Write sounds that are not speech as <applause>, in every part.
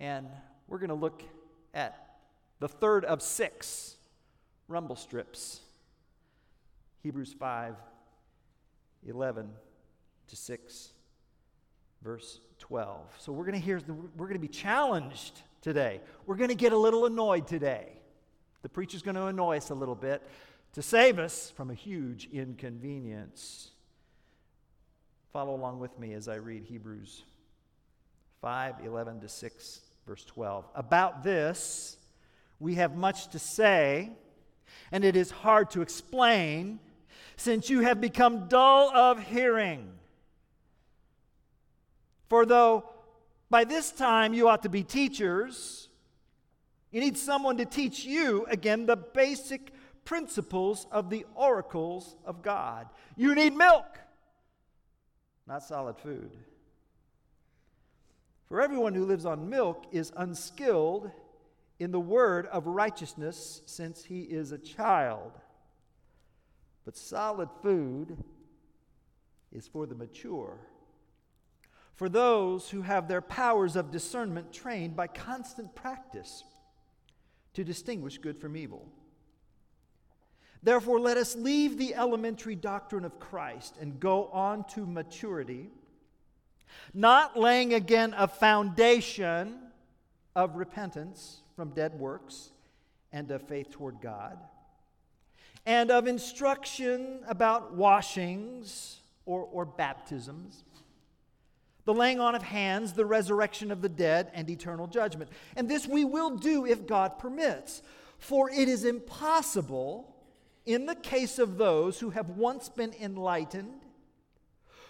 And we're going to look at the third of six rumble strips Hebrews 5 11 to 6, verse 12. So we're going to hear, we're going to be challenged today. We're going to get a little annoyed today. The preacher's going to annoy us a little bit to save us from a huge inconvenience. Follow along with me as I read Hebrews 5 11 to 6, verse 12. About this, we have much to say, and it is hard to explain, since you have become dull of hearing. For though by this time you ought to be teachers, you need someone to teach you, again, the basic principles of the oracles of God. You need milk, not solid food. For everyone who lives on milk is unskilled in the word of righteousness since he is a child. But solid food is for the mature, for those who have their powers of discernment trained by constant practice to distinguish good from evil. Therefore, let us leave the elementary doctrine of Christ and go on to maturity, not laying again a foundation of repentance from dead works and of faith toward God, and of instruction about washings or, or baptisms, the laying on of hands, the resurrection of the dead, and eternal judgment. And this we will do if God permits, for it is impossible in the case of those who have once been enlightened,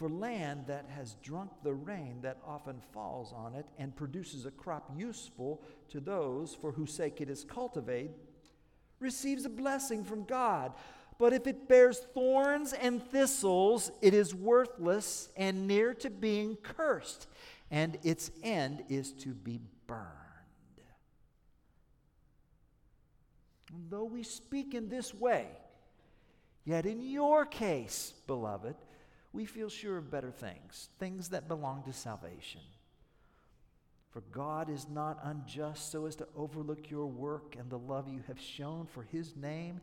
for land that has drunk the rain that often falls on it and produces a crop useful to those for whose sake it is cultivated, receives a blessing from God. But if it bears thorns and thistles, it is worthless and near to being cursed, and its end is to be burned. Though we speak in this way, yet in your case, beloved, we feel sure of better things, things that belong to salvation. For God is not unjust so as to overlook your work and the love you have shown for his name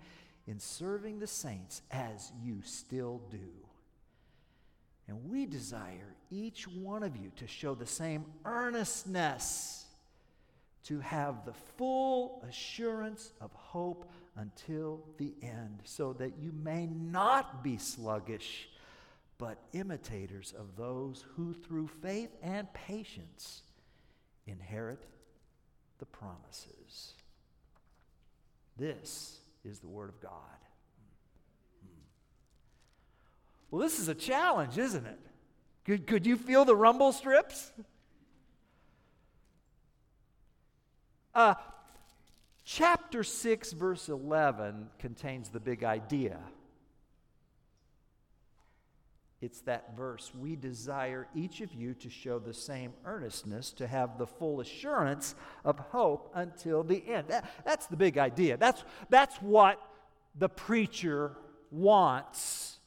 in serving the saints as you still do. And we desire each one of you to show the same earnestness to have the full assurance of hope until the end, so that you may not be sluggish but imitators of those who through faith and patience inherit the promises. This is the Word of God. Well, this is a challenge, isn't it? Could, could you feel the rumble strips? Uh, chapter 6, verse 11 contains the big idea it's that verse. We desire each of you to show the same earnestness, to have the full assurance of hope until the end. That, that's the big idea. That's, that's what the preacher wants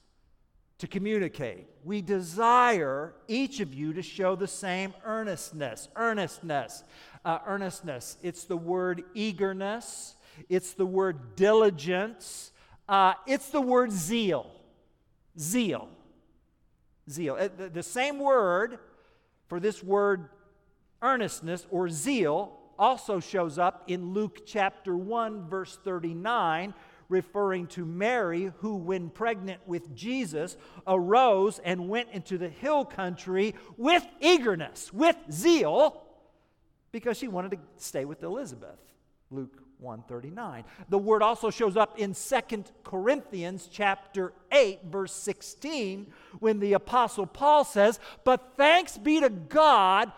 to communicate. We desire each of you to show the same earnestness. Earnestness. Uh, earnestness. It's the word eagerness, it's the word diligence, uh, it's the word zeal. Zeal zeal. Uh, the same word for this word earnestness or zeal also shows up in Luke chapter 1, verse 39, referring to Mary, who, when pregnant with Jesus, arose and went into the hill country with eagerness, with zeal, because she wanted to stay with Elizabeth. Luke 139. The word also shows up in Second Corinthians chapter 8 verse 16 when the apostle Paul says, "But thanks be to God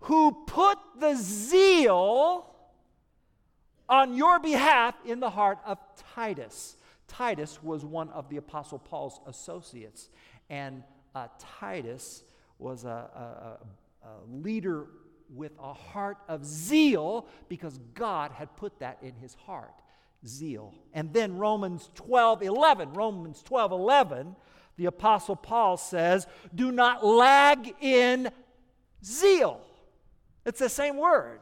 who put the zeal on your behalf in the heart of Titus. Titus was one of the Apostle Paul's associates, and uh, Titus was a, a, a, leader with a heart of zeal because God had put that in his heart. Zeal. And then Romans 12 11, Romans 12 11, the Apostle Paul says, Do not lag in zeal. It's the same word.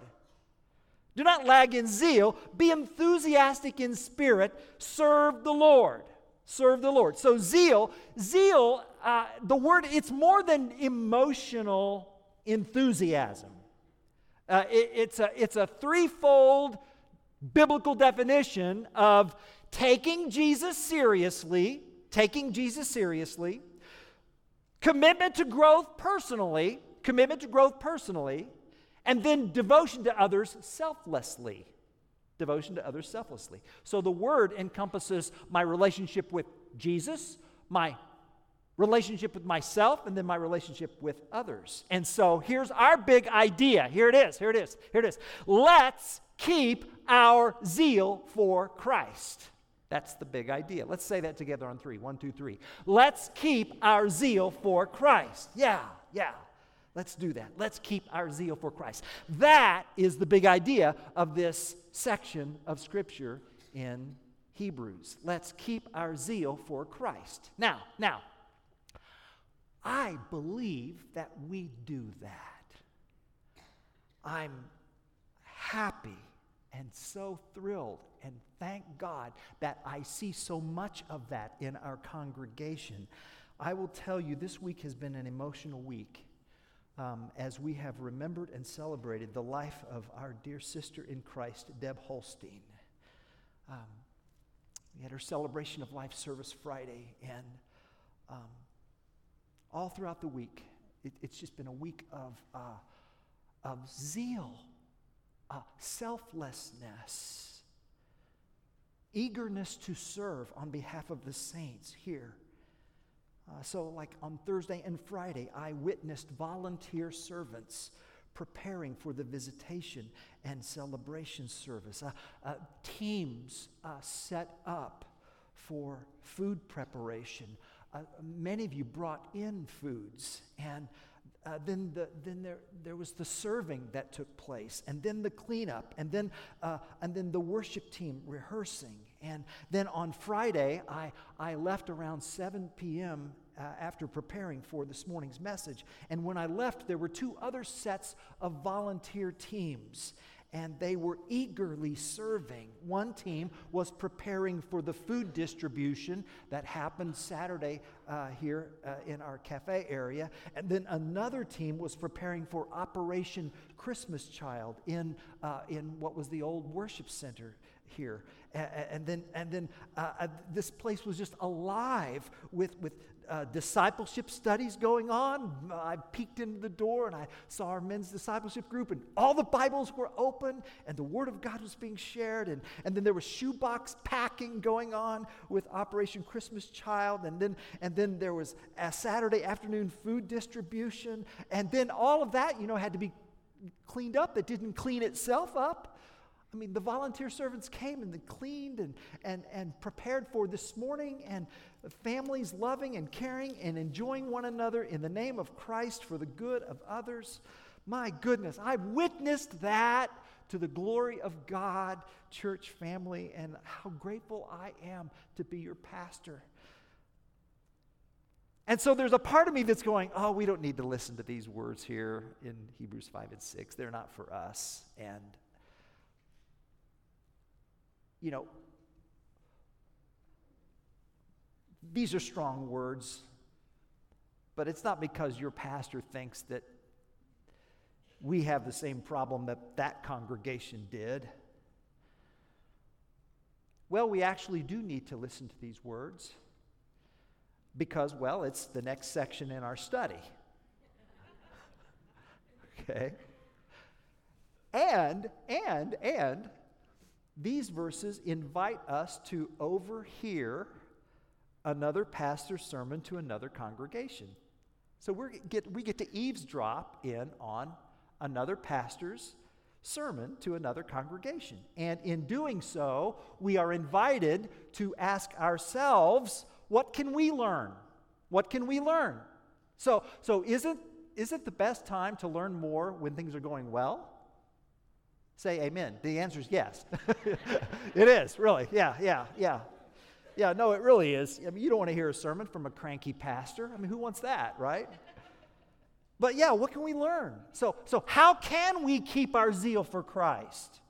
Do not lag in zeal. Be enthusiastic in spirit. Serve the Lord. Serve the Lord. So, zeal, zeal, uh, the word, it's more than emotional enthusiasm. Uh, it, it's, a, it's a threefold biblical definition of taking Jesus seriously, taking Jesus seriously, commitment to growth personally, commitment to growth personally, and then devotion to others selflessly. Devotion to others selflessly. So the word encompasses my relationship with Jesus, my relationship with myself, and then my relationship with others. And so here's our big idea. Here it is. Here it is. Here it is. Let's keep our zeal for Christ. That's the big idea. Let's say that together on three. One, two, three. Let's keep our zeal for Christ. Yeah, yeah. Let's do that. Let's keep our zeal for Christ. That is the big idea of this section of Scripture in Hebrews. Let's keep our zeal for Christ. Now, now, I believe that we do that. I'm happy and so thrilled and thank God that I see so much of that in our congregation. I will tell you, this week has been an emotional week um, as we have remembered and celebrated the life of our dear sister in Christ, Deb Holstein. Um, we had our celebration of life service Friday, and um, all throughout the week, it, it's just been a week of, uh, of zeal, uh, selflessness, eagerness to serve on behalf of the saints here. Uh, so, like on Thursday and Friday, I witnessed volunteer servants preparing for the visitation and celebration service. Uh, uh, teams uh, set up for food preparation. Uh, many of you brought in foods, and uh, then, the, then there, there was the serving that took place, and then the cleanup, and then, uh, and then the worship team rehearsing. And then on Friday, I, I left around 7 p.m. Uh, after preparing for this morning's message. And when I left, there were two other sets of volunteer teams and they were eagerly serving. One team was preparing for the food distribution that happened Saturday uh, here uh, in our cafe area, and then another team was preparing for Operation Christmas Child in, uh, in what was the old worship center here. And, then, and then uh, uh, this place was just alive with, with uh, discipleship studies going on. I peeked into the door and I saw our men's discipleship group, and all the Bibles were open, and the Word of God was being shared. And, and then there was shoebox packing going on with Operation Christmas Child. And then, and then there was a Saturday afternoon food distribution. And then all of that, you know, had to be cleaned up. It didn't clean itself up. I mean, the volunteer servants came and they cleaned and, and, and prepared for this morning, and families loving and caring and enjoying one another in the name of Christ for the good of others. My goodness, I've witnessed that to the glory of God, church family, and how grateful I am to be your pastor. And so there's a part of me that's going, oh, we don't need to listen to these words here in Hebrews 5 and 6. They're not for us. And, you know, These are strong words, but it's not because your pastor thinks that we have the same problem that that congregation did. Well, we actually do need to listen to these words because, well, it's the next section in our study. okay? And, and, and, these verses invite us to overhear another pastor's sermon to another congregation. So we get, we get to eavesdrop in on another pastor's sermon to another congregation. And in doing so, we are invited to ask ourselves, what can we learn? What can we learn? So, so isn't, isn't the best time to learn more when things are going well? Say amen. The answer is yes. <laughs> it is, really. Yeah, yeah, yeah. Yeah, no, it really is. I mean, you don't want to hear a sermon from a cranky pastor. I mean, who wants that, right? But yeah, what can we learn? So, so how can we keep our zeal for Christ?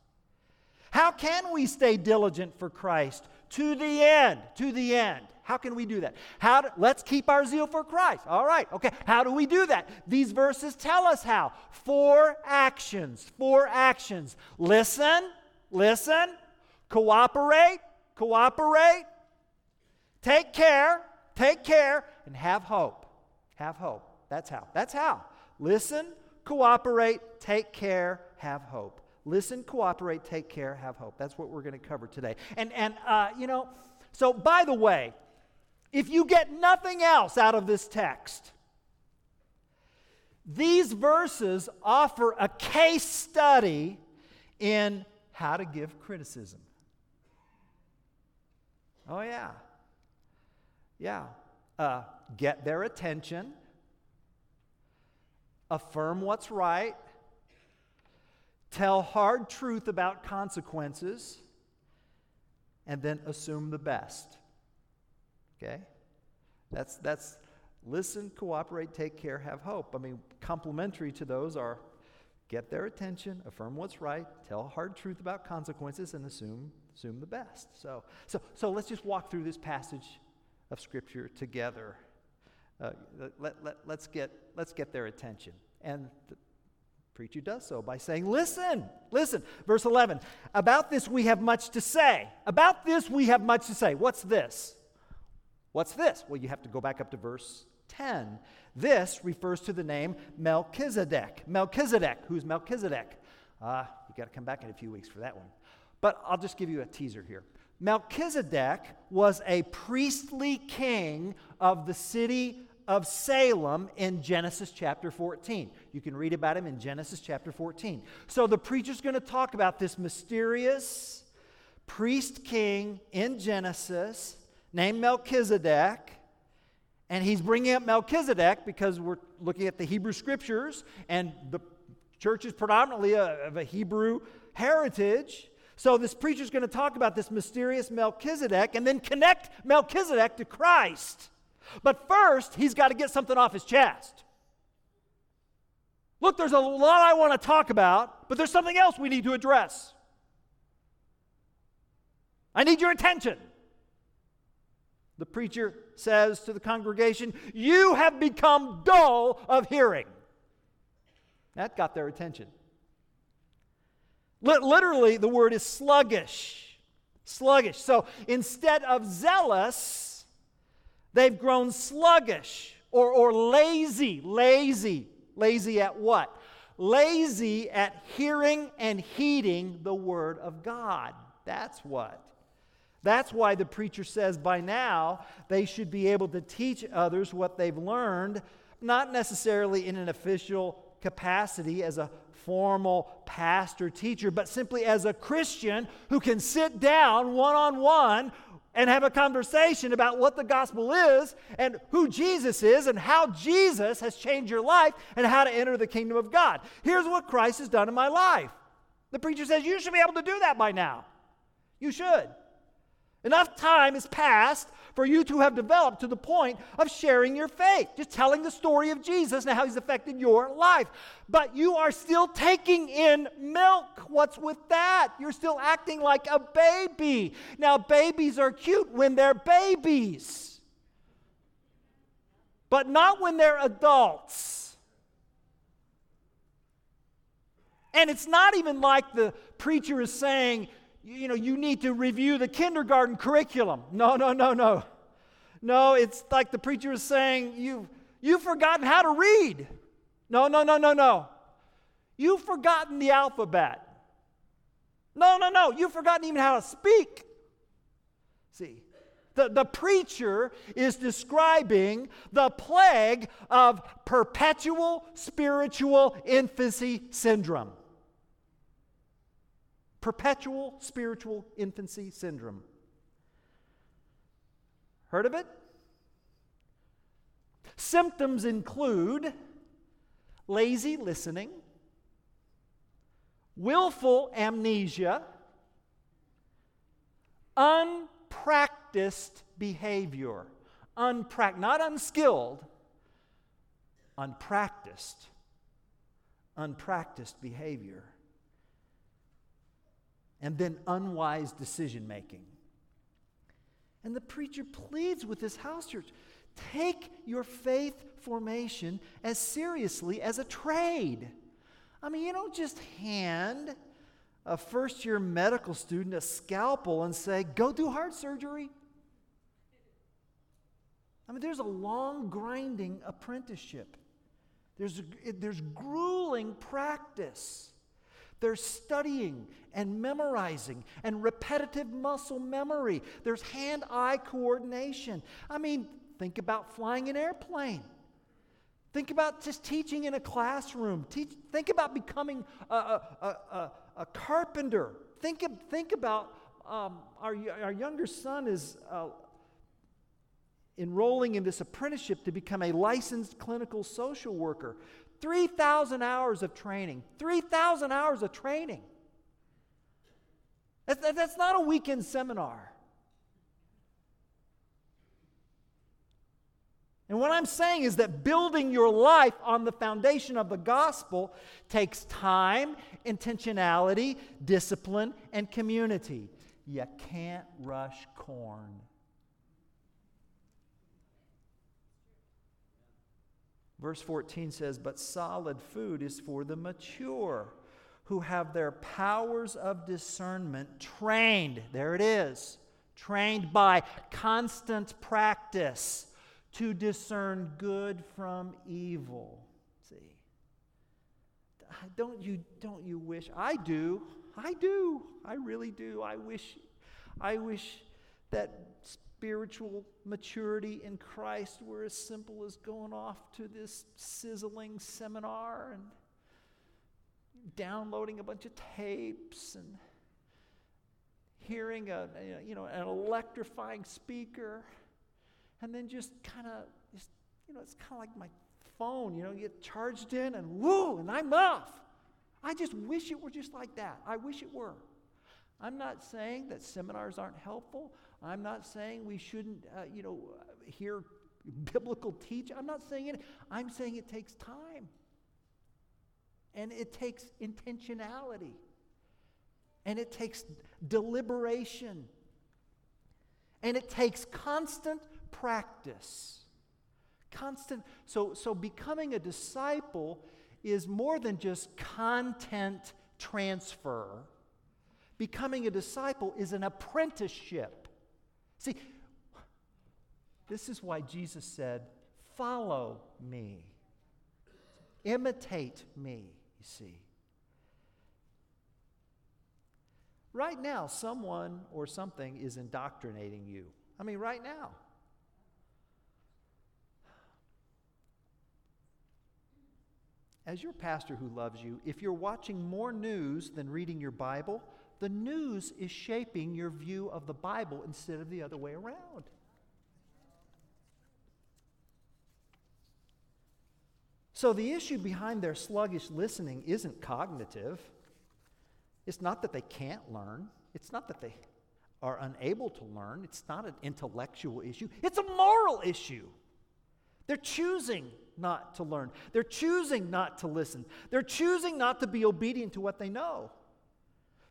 How can we stay diligent for Christ to the end? To the end. How can we do that? How do, let's keep our zeal for Christ. All right. Okay. How do we do that? These verses tell us how. Four actions. Four actions. Listen, listen, cooperate, cooperate, take care, take care, and have hope. Have hope. That's how. That's how. Listen, cooperate, take care, have hope. Listen, cooperate, take care, have hope. That's what we're going to cover today. And and uh, you know, so by the way, if you get nothing else out of this text, these verses offer a case study in how to give criticism. Oh, yeah. Yeah. Uh, get their attention, affirm what's right, tell hard truth about consequences, and then assume the best. Okay? That's, that's listen, cooperate, take care, have hope. I mean, complementary to those are get their attention, affirm what's right, tell hard truth about consequences, and assume, assume the best. So, so, so let's just walk through this passage of Scripture together. Uh, let, let, let's, get, let's get their attention. And the preacher does so by saying, Listen, listen. Verse 11, about this we have much to say. About this we have much to say. What's this? What's this? Well, you have to go back up to verse 10. This refers to the name Melchizedek. Melchizedek. Who's Melchizedek? Uh, you got to come back in a few weeks for that one. But I'll just give you a teaser here. Melchizedek was a priestly king of the city of Salem in Genesis chapter 14. You can read about him in Genesis chapter 14. So the preacher's going to talk about this mysterious priest king in Genesis named Melchizedek. And he's bringing up Melchizedek because we're looking at the Hebrew scriptures, and the church is predominantly a, of a Hebrew heritage. So this preacher's going to talk about this mysterious Melchizedek and then connect Melchizedek to Christ. But first, he's got to get something off his chest. Look, there's a lot I want to talk about, but there's something else we need to address. I need your attention the preacher says to the congregation, You have become dull of hearing. That got their attention. Literally, the word is sluggish. Sluggish. So instead of zealous, they've grown sluggish or, or lazy. Lazy. Lazy at what? Lazy at hearing and heeding the word of God. That's what. That's why the preacher says by now they should be able to teach others what they've learned, not necessarily in an official capacity as a formal pastor teacher, but simply as a Christian who can sit down one on one and have a conversation about what the gospel is and who Jesus is and how Jesus has changed your life and how to enter the kingdom of God. Here's what Christ has done in my life. The preacher says, You should be able to do that by now. You should. Enough time has passed for you to have developed to the point of sharing your faith, just telling the story of Jesus and how he's affected your life. But you are still taking in milk. What's with that? You're still acting like a baby. Now, babies are cute when they're babies, but not when they're adults. And it's not even like the preacher is saying, you know, you need to review the kindergarten curriculum. No, no, no, no. No, it's like the preacher is saying, you, you've forgotten how to read. No, no, no, no, no. You've forgotten the alphabet. No, no, no. You've forgotten even how to speak. See, the, the preacher is describing the plague of perpetual spiritual infancy syndrome. Perpetual spiritual infancy syndrome. Heard of it? Symptoms include lazy listening, willful amnesia, unpracticed behavior. Unprac- not unskilled, unpracticed. Unpracticed behavior. And then unwise decision making. And the preacher pleads with this house church take your faith formation as seriously as a trade. I mean, you don't just hand a first year medical student a scalpel and say, go do heart surgery. I mean, there's a long, grinding apprenticeship. There's, there's grueling practice. There's studying and memorizing and repetitive muscle memory. There's hand eye coordination. I mean, think about flying an airplane. Think about just teaching in a classroom. Teach, think about becoming a, a, a, a carpenter. Think, of, think about um, our, our younger son is uh, enrolling in this apprenticeship to become a licensed clinical social worker. 3,000 hours of training. 3,000 hours of training. That's, that's not a weekend seminar. And what I'm saying is that building your life on the foundation of the gospel takes time, intentionality, discipline, and community. You can't rush corn. Verse 14 says, But solid food is for the mature who have their powers of discernment trained. There it is. Trained by constant practice to discern good from evil. See? Don't you don't you wish I do. I do. I really do. I wish I wish that spiritual maturity in Christ were as simple as going off to this sizzling seminar and downloading a bunch of tapes and hearing a you know an electrifying speaker and then just kind of, just you know, it's kind of like my phone, you know, you get charged in and woo, and I'm off. I just wish it were just like that. I wish it were. I'm not saying that seminars aren't helpful. I'm not saying we shouldn't, uh, you know, hear biblical teaching. I'm not saying it. I'm saying it takes time. And it takes intentionality. And it takes deliberation. And it takes constant practice. Constant. So, so becoming a disciple is more than just content transfer. Becoming a disciple is an apprenticeship. See, this is why Jesus said, Follow me, imitate me, you see. Right now, someone or something is indoctrinating you. I mean, right now. as your pastor who loves you, if you're watching more news than reading your Bible, the news is shaping your view of the Bible instead of the other way around. So, the issue behind their sluggish listening isn't cognitive. It's not that they can't learn. It's not that they are unable to learn. It's not an intellectual issue. It's a moral issue. They're choosing not to learn. They're choosing not to listen. They're choosing not to be obedient to what they know.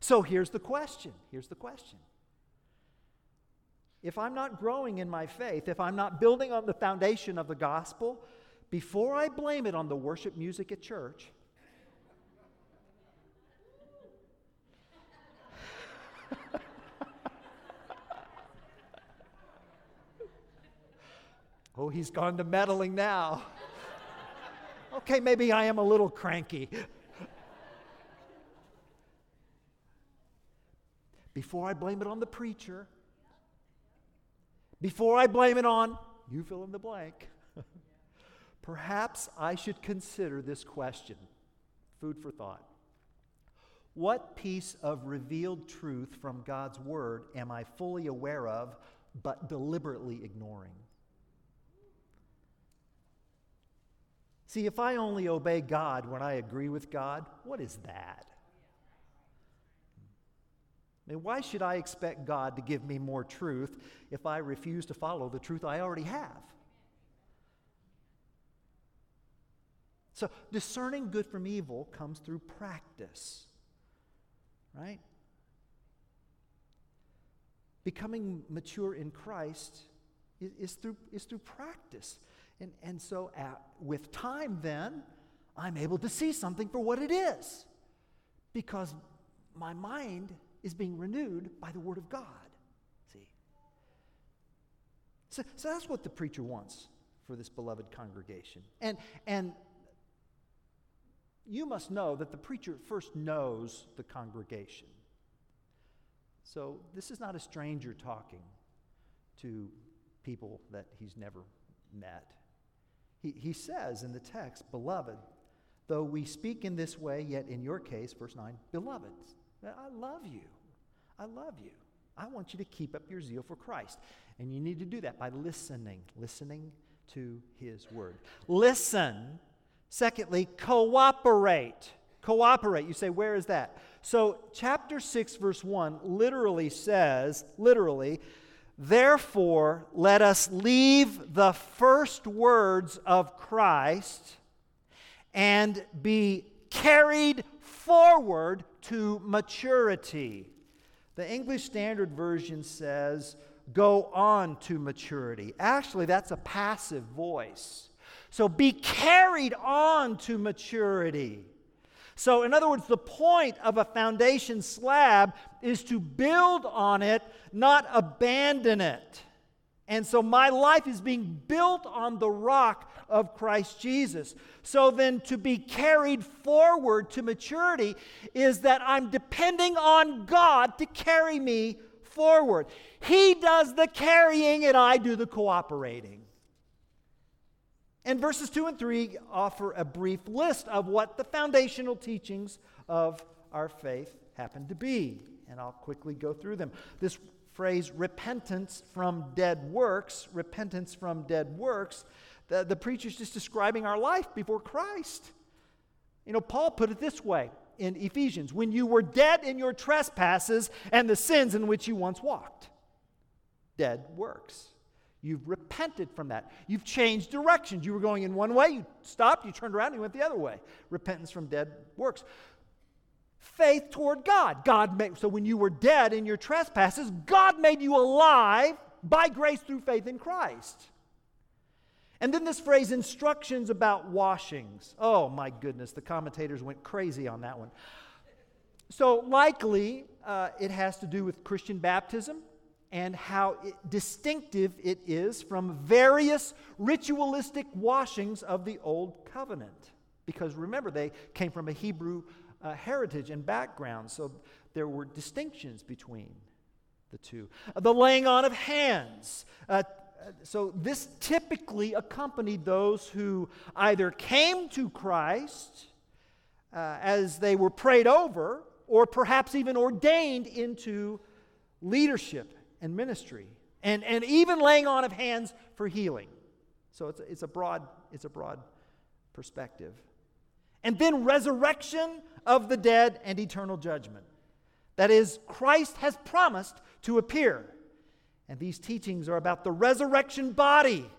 So here's the question. Here's the question. If I'm not growing in my faith, if I'm not building on the foundation of the gospel, before I blame it on the worship music at church, <laughs> oh, he's gone to meddling now. <laughs> Okay, maybe I am a little cranky. Before I blame it on the preacher, before I blame it on you fill in the blank, <laughs> perhaps I should consider this question food for thought. What piece of revealed truth from God's Word am I fully aware of but deliberately ignoring? See, if I only obey God when I agree with God, what is that? I mean, why should I expect God to give me more truth if I refuse to follow the truth I already have? So, discerning good from evil comes through practice, right? Becoming mature in Christ is, is through, is through practice. And, and so, at, with time, then, I'm able to see something for what it is because my mind is being renewed by the Word of God. See? So, so that's what the preacher wants for this beloved congregation. And, and you must know that the preacher first knows the congregation. So this is not a stranger talking to people that he's never met. He, he says in the text, Beloved, though we speak in this way, yet in your case, verse 9, beloved, I love you. I love you. I want you to keep up your zeal for Christ. And you need to do that by listening, listening to his word. Listen. Secondly, cooperate. Cooperate. You say, where is that? So, chapter 6, verse 1 literally says, literally, therefore, let us leave the first words of Christ and be carried forward to maturity. The English Standard Version says, go on to maturity. Actually, that's a passive voice. So be carried on to maturity. So, in other words, the point of a foundation slab is to build on it, not abandon it. And so, my life is being built on the rock of Christ Jesus. So then, to be carried forward to maturity is that I'm depending on God to carry me forward. He does the carrying, and I do the cooperating. And verses 2 and 3 offer a brief list of what the foundational teachings of our faith happen to be. And I'll quickly go through them. This phrase, repentance from dead works, repentance from dead works, the, the preacher's just describing our life before Christ. You know, Paul put it this way in Ephesians when you were dead in your trespasses and the sins in which you once walked. Dead works. You've repented from that. You've changed directions. You were going in one way, you stopped, you turned around, and you went the other way. Repentance from dead works. Faith toward God. God made so when you were dead in your trespasses, God made you alive by grace through faith in Christ. And then this phrase, instructions about washings. Oh my goodness, the commentators went crazy on that one. So, likely, uh, it has to do with Christian baptism and how it, distinctive it is from various ritualistic washings of the Old Covenant. Because remember, they came from a Hebrew uh, heritage and background, so there were distinctions between the two. The laying on of hands. Uh, so this typically accompanied those who either came to Christ uh, as they were prayed over, or perhaps even ordained into leadership and ministry, and, and even laying on of hands for healing. So it's it's a broad it's a broad perspective. And then resurrection of the dead and eternal judgment. That is, Christ has promised to appear and these teachings are about the resurrection body.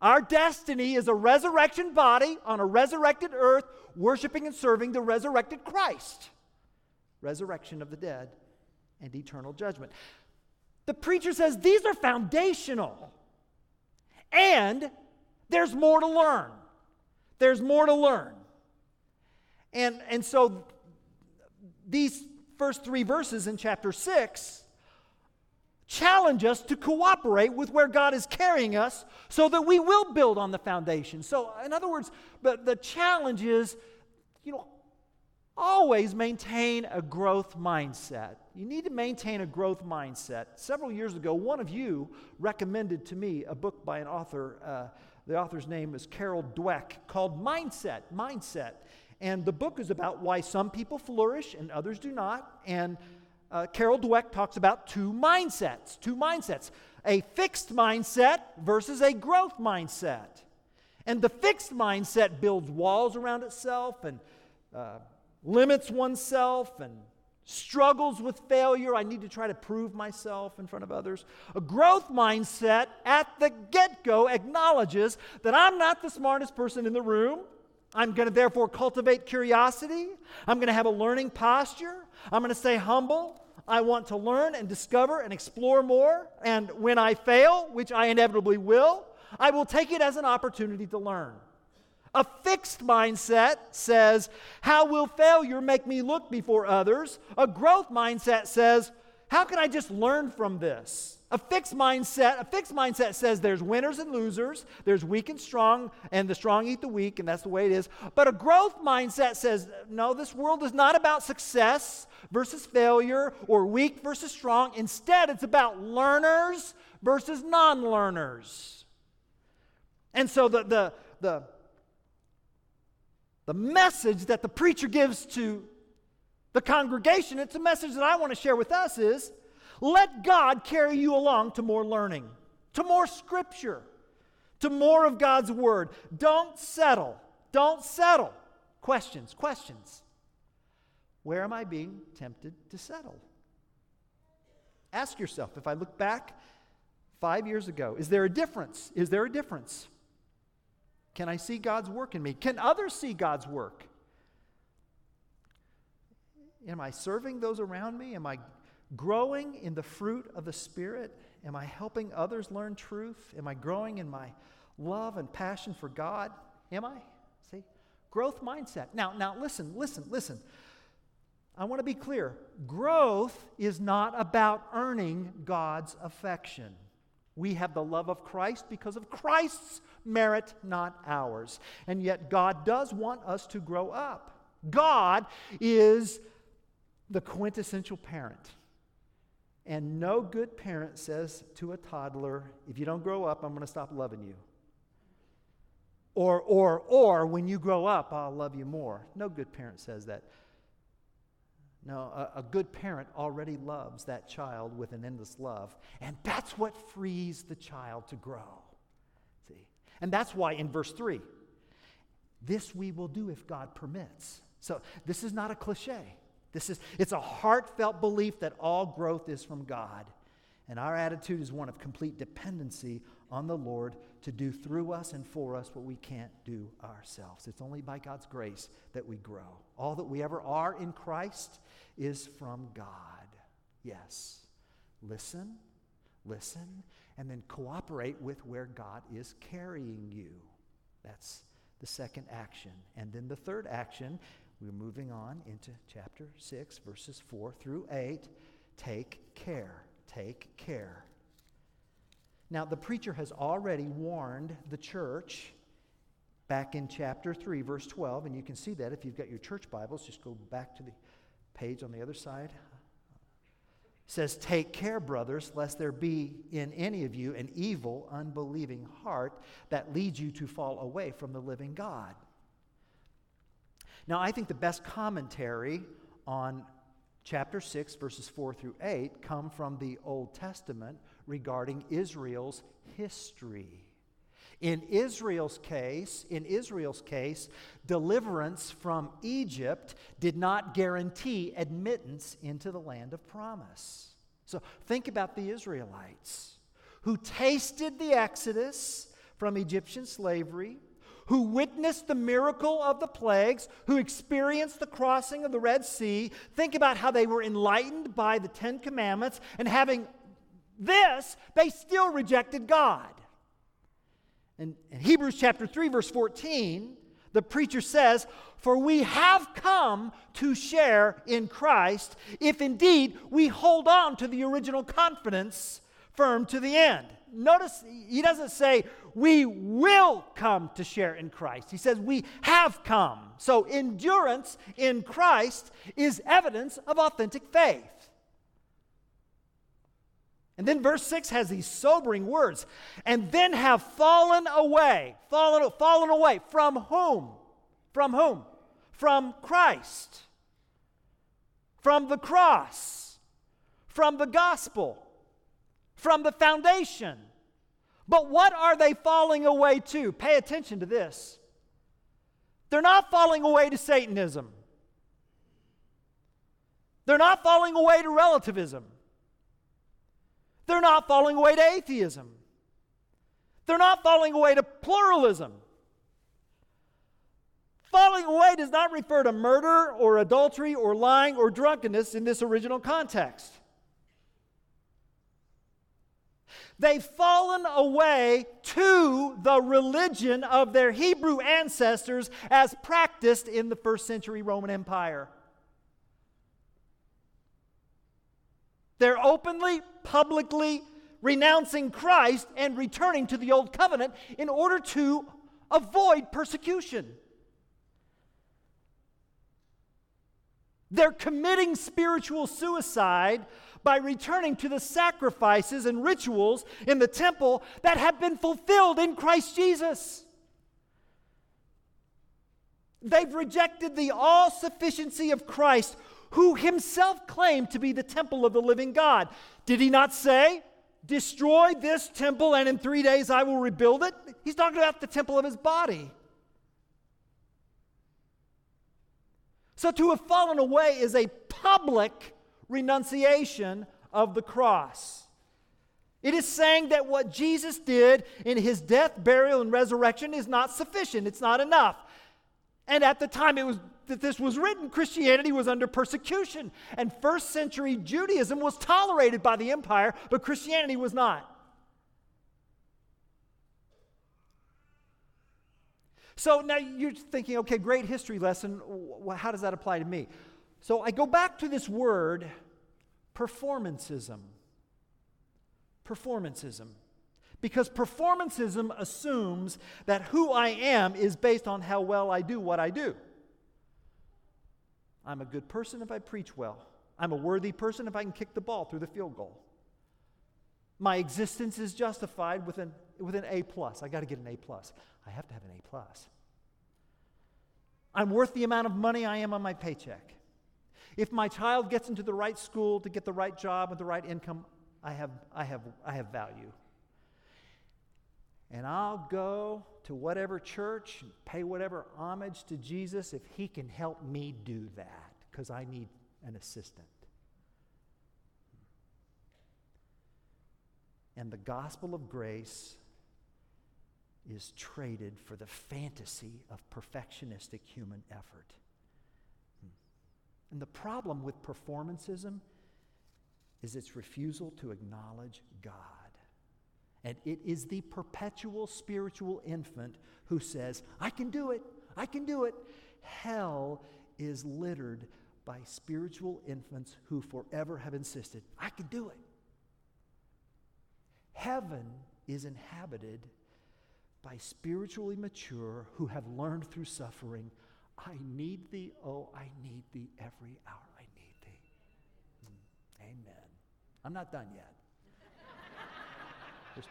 Our destiny is a resurrection body on a resurrected earth, worshiping and serving the resurrected Christ. Resurrection of the dead and eternal judgment. The preacher says these are foundational. And there's more to learn. There's more to learn. And, and so these first three verses in chapter 6 challenge us to cooperate with where God is carrying us so that we will build on the foundation. So, in other words, the, the challenge is, you know, always maintain a growth mindset. You need to maintain a growth mindset. Several years ago, one of you recommended to me a book by an author. Uh, the author's name is Carol Dweck called Mindset. Mindset. And the book is about why some people flourish and others do not. And uh, Carol Dweck talks about two mindsets, two mindsets a fixed mindset versus a growth mindset. And the fixed mindset builds walls around itself and uh, limits oneself and struggles with failure. I need to try to prove myself in front of others. A growth mindset at the get go acknowledges that I'm not the smartest person in the room. I'm going to therefore cultivate curiosity. I'm going to have a learning posture. I'm going to stay humble. I want to learn and discover and explore more. And when I fail, which I inevitably will, I will take it as an opportunity to learn. A fixed mindset says, How will failure make me look before others? A growth mindset says, How can I just learn from this? A fixed mindset, a fixed mindset says there's winners and losers, there's weak and strong, and the strong eat the weak, and that's the way it is. But a growth mindset says, no, this world is not about success versus failure or weak versus strong. Instead, it's about learners versus non-learners. And so the, the, the, the message that the preacher gives to the congregation, it's a message that I want to share with us is let God carry you along to more learning, to more scripture, to more of God's word. Don't settle. Don't settle. Questions, questions. Where am I being tempted to settle? Ask yourself if I look back five years ago, is there a difference? Is there a difference? Can I see God's work in me? Can others see God's work? Am I serving those around me? Am I growing in the fruit of the Spirit? Am I helping others learn truth? Am I growing in my love and passion for God? Am I? See? Growth mindset. Now, now listen, listen, listen. I want to be clear. Growth is not about earning God's affection. We have the love of Christ because of Christ's merit, not ours. And yet, God does want us to grow up. God is the quintessential parent. And no good parent says to a toddler, if you don't grow up, I'm going to stop loving you. Or, or, or, when you grow up, I'll love you more. No good parent says that. No, a, a, good parent already loves that child with an endless love. And that's what frees the child to grow. See? And that's why in verse 3, this we will do if God permits. So this is not a cliche. This is, it's a heartfelt belief that all growth is from God. And our attitude is one of complete dependency on the Lord to do through us and for us what we can't do ourselves. It's only by God's grace that we grow. All that we ever are in Christ is from God. Yes. Listen, listen, and then cooperate with where God is carrying you. That's the second action. And then the third action we're moving on into chapter 6, verses 4 through 8. Take care. Take care. Now, the preacher has already warned the church back in chapter 3, verse 12, and you can see that if you've got your church Bibles. Just go back to the page on the other side. It says, Take care, brothers, lest there be in any of you an evil, unbelieving heart that leads you to fall away from the living God. Now, I think the best commentary on chapter 6, verses 4 through 8, come from the Old Testament regarding Israel's history. In Israel's case, in Israel's case, deliverance from Egypt did not guarantee admittance into the land of promise. So think about the Israelites who tasted the exodus from Egyptian slavery, who witnessed the miracle of the plagues, who experienced the crossing of the Red Sea, think about how they were enlightened by the Ten Commandments, and having this, they still rejected God. In, in Hebrews chapter 3, verse 14, the preacher says, For we have come to share in Christ, if indeed we hold on to the original confidence firm to the end. Notice he doesn't say we will come to share in Christ. He says we have come. So endurance in Christ is evidence of authentic faith. And then verse 6 has these sobering words. And then have fallen away. Fallen, fallen away. From whom? From whom? from Christ, from the cross, from the gospel, from the foundation. But what are they falling away to? Pay attention to this. They're not falling away to Satanism. They're not falling away to relativism. They're not falling away to atheism. They're not falling away to pluralism. Falling away does not refer to murder or adultery or lying or drunkenness in this original context. They've fallen away to the religion of their Hebrew ancestors as practiced in the first century Roman Empire. They're openly, publicly renouncing Christ and returning to the old covenant in order to avoid persecution. They're committing spiritual suicide by returning to the sacrifices and rituals in the temple that have been fulfilled in Christ Jesus. They've rejected the all sufficiency of Christ, who himself claimed to be the temple of the living God. Did he not say, Destroy this temple, and in three days I will rebuild it? He's talking about the temple of his body. So to have fallen away is a public renunciation of the cross. It is saying that what Jesus did in his death, burial, and resurrection is not sufficient. It's not enough. And at the time it was that this was written, Christianity was under persecution. And first century Judaism was tolerated by the empire, but Christianity was not. So now you're thinking, okay, great history lesson. How does that apply to me? So I go back to this word, performancism. Performancism. Because performancism assumes that who I am is based on how well I do what I do. I'm a good person if I preach well. I'm a worthy person if I can kick the ball through the field goal. My existence is justified with an, with an A plus. I got to get an A plus. I have to have an A plus. I'm worth the amount of money I am on my paycheck. If my child gets into the right school to get the right job with the right income, I have, I have, I have value. And I'll go to whatever church, and pay whatever homage to Jesus if he can help me do that, because I need an assistant. And the gospel of grace is traded for the fantasy of perfectionistic human effort. And the problem with performancism is its refusal to acknowledge God. And it is the perpetual spiritual infant who says, I can do it, I can do it. Hell is littered by spiritual infants who forever have insisted, I can do it. Heaven is inhabited by spiritually mature who have learned through suffering, I need thee, oh, I need thee every hour. I need thee. Mm, amen. I'm not done yet. just,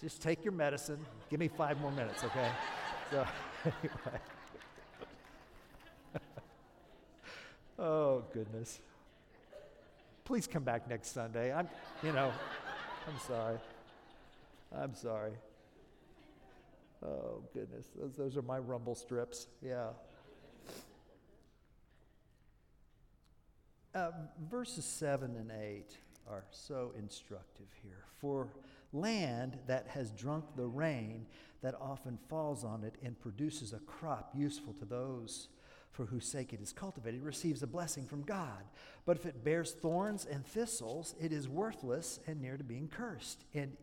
just take your medicine. Give me five more minutes, okay? So, <laughs> anyway. <laughs> oh, goodness. Please come back next Sunday. I'm, you know, I'm sorry. I'm sorry. Oh, goodness. Those, those are my rumble strips. Yeah. Uh, verses 7 and 8 are so instructive here. For land that has drunk the rain that often falls on it and produces a crop useful to those for whose sake it is cultivated receives a blessing from God. But if it bears thorns and thistles, it is worthless and near to being cursed, and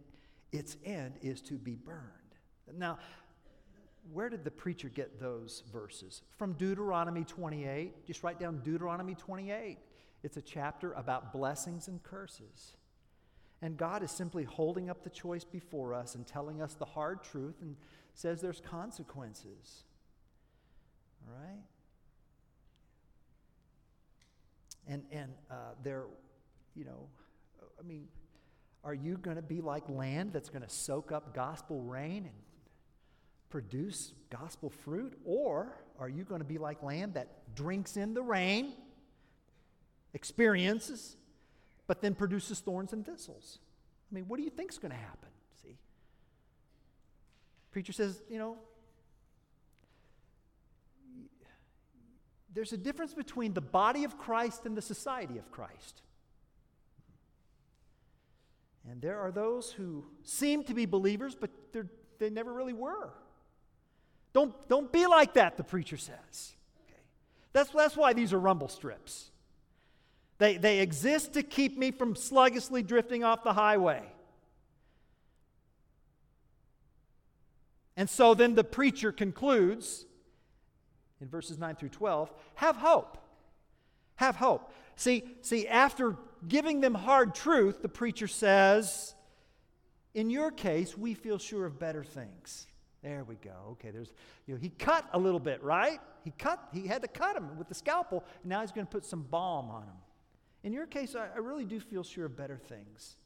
its end is to be burned. Now, where did the preacher get those verses? From Deuteronomy 28. Just write down Deuteronomy 28. It's a chapter about blessings and curses. And God is simply holding up the choice before us and telling us the hard truth and says there's consequences. All right? And, and uh, there, you know, I mean, are you going to be like land that's going to soak up gospel rain and produce gospel fruit? Or are you going to be like land that drinks in the rain, experiences, but then produces thorns and thistles? I mean, what do you think is going to happen? See? Preacher says, you know, there's a difference between the body of Christ and the society of Christ. And there are those who seem to be believers, but they never really were. Don't, don't be like that, the preacher says. Okay. That's, that's why these are rumble strips. They, they exist to keep me from sluggishly drifting off the highway. And so then the preacher concludes in verses 9 through 12 have hope. Have hope. See, see, after giving them hard truth, the preacher says, In your case, we feel sure of better things. There we go. Okay, there's, you know, he cut a little bit, right? He cut, he had to cut him with the scalpel. And now he's going to put some balm on him. In your case, I, I really do feel sure of better things,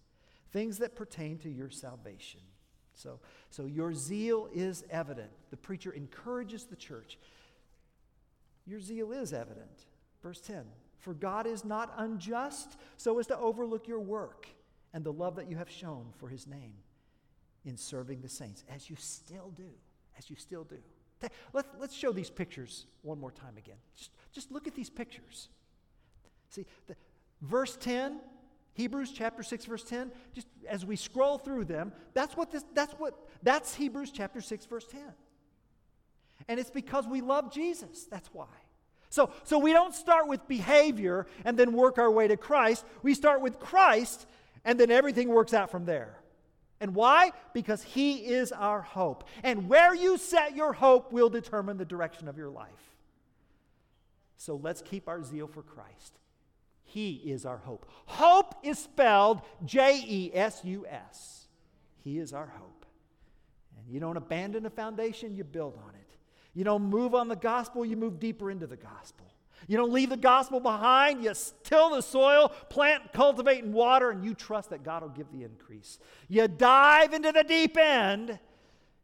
things that pertain to your salvation. So, so your zeal is evident. The preacher encourages the church. Your zeal is evident. Verse 10 For God is not unjust so as to overlook your work and the love that you have shown for his name in serving the saints, as you still do. As you still do. Let's, let's show these pictures one more time again. Just, just look at these pictures. See, the, verse 10, Hebrews chapter 6, verse 10, just as we scroll through them, that's what this, that's what, that's Hebrews chapter 6, verse 10. And it's because we love Jesus. That's why. So, so we don't start with behavior and then work our way to Christ. We start with Christ and then everything works out from there. And why? Because He is our hope. And where you set your hope will determine the direction of your life. So let's keep our zeal for Christ. He is our hope. Hope is spelled J E S U S. He is our hope. And you don't abandon a foundation, you build on it. You don't move on the gospel, you move deeper into the gospel. You don't leave the gospel behind. You till the soil, plant, cultivate, and water, and you trust that God will give the increase. You dive into the deep end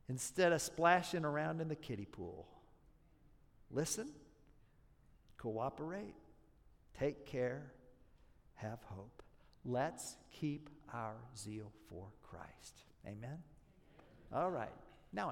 instead of splashing around in the kiddie pool. Listen, cooperate, take care, have hope. Let's keep our zeal for Christ. Amen? All right.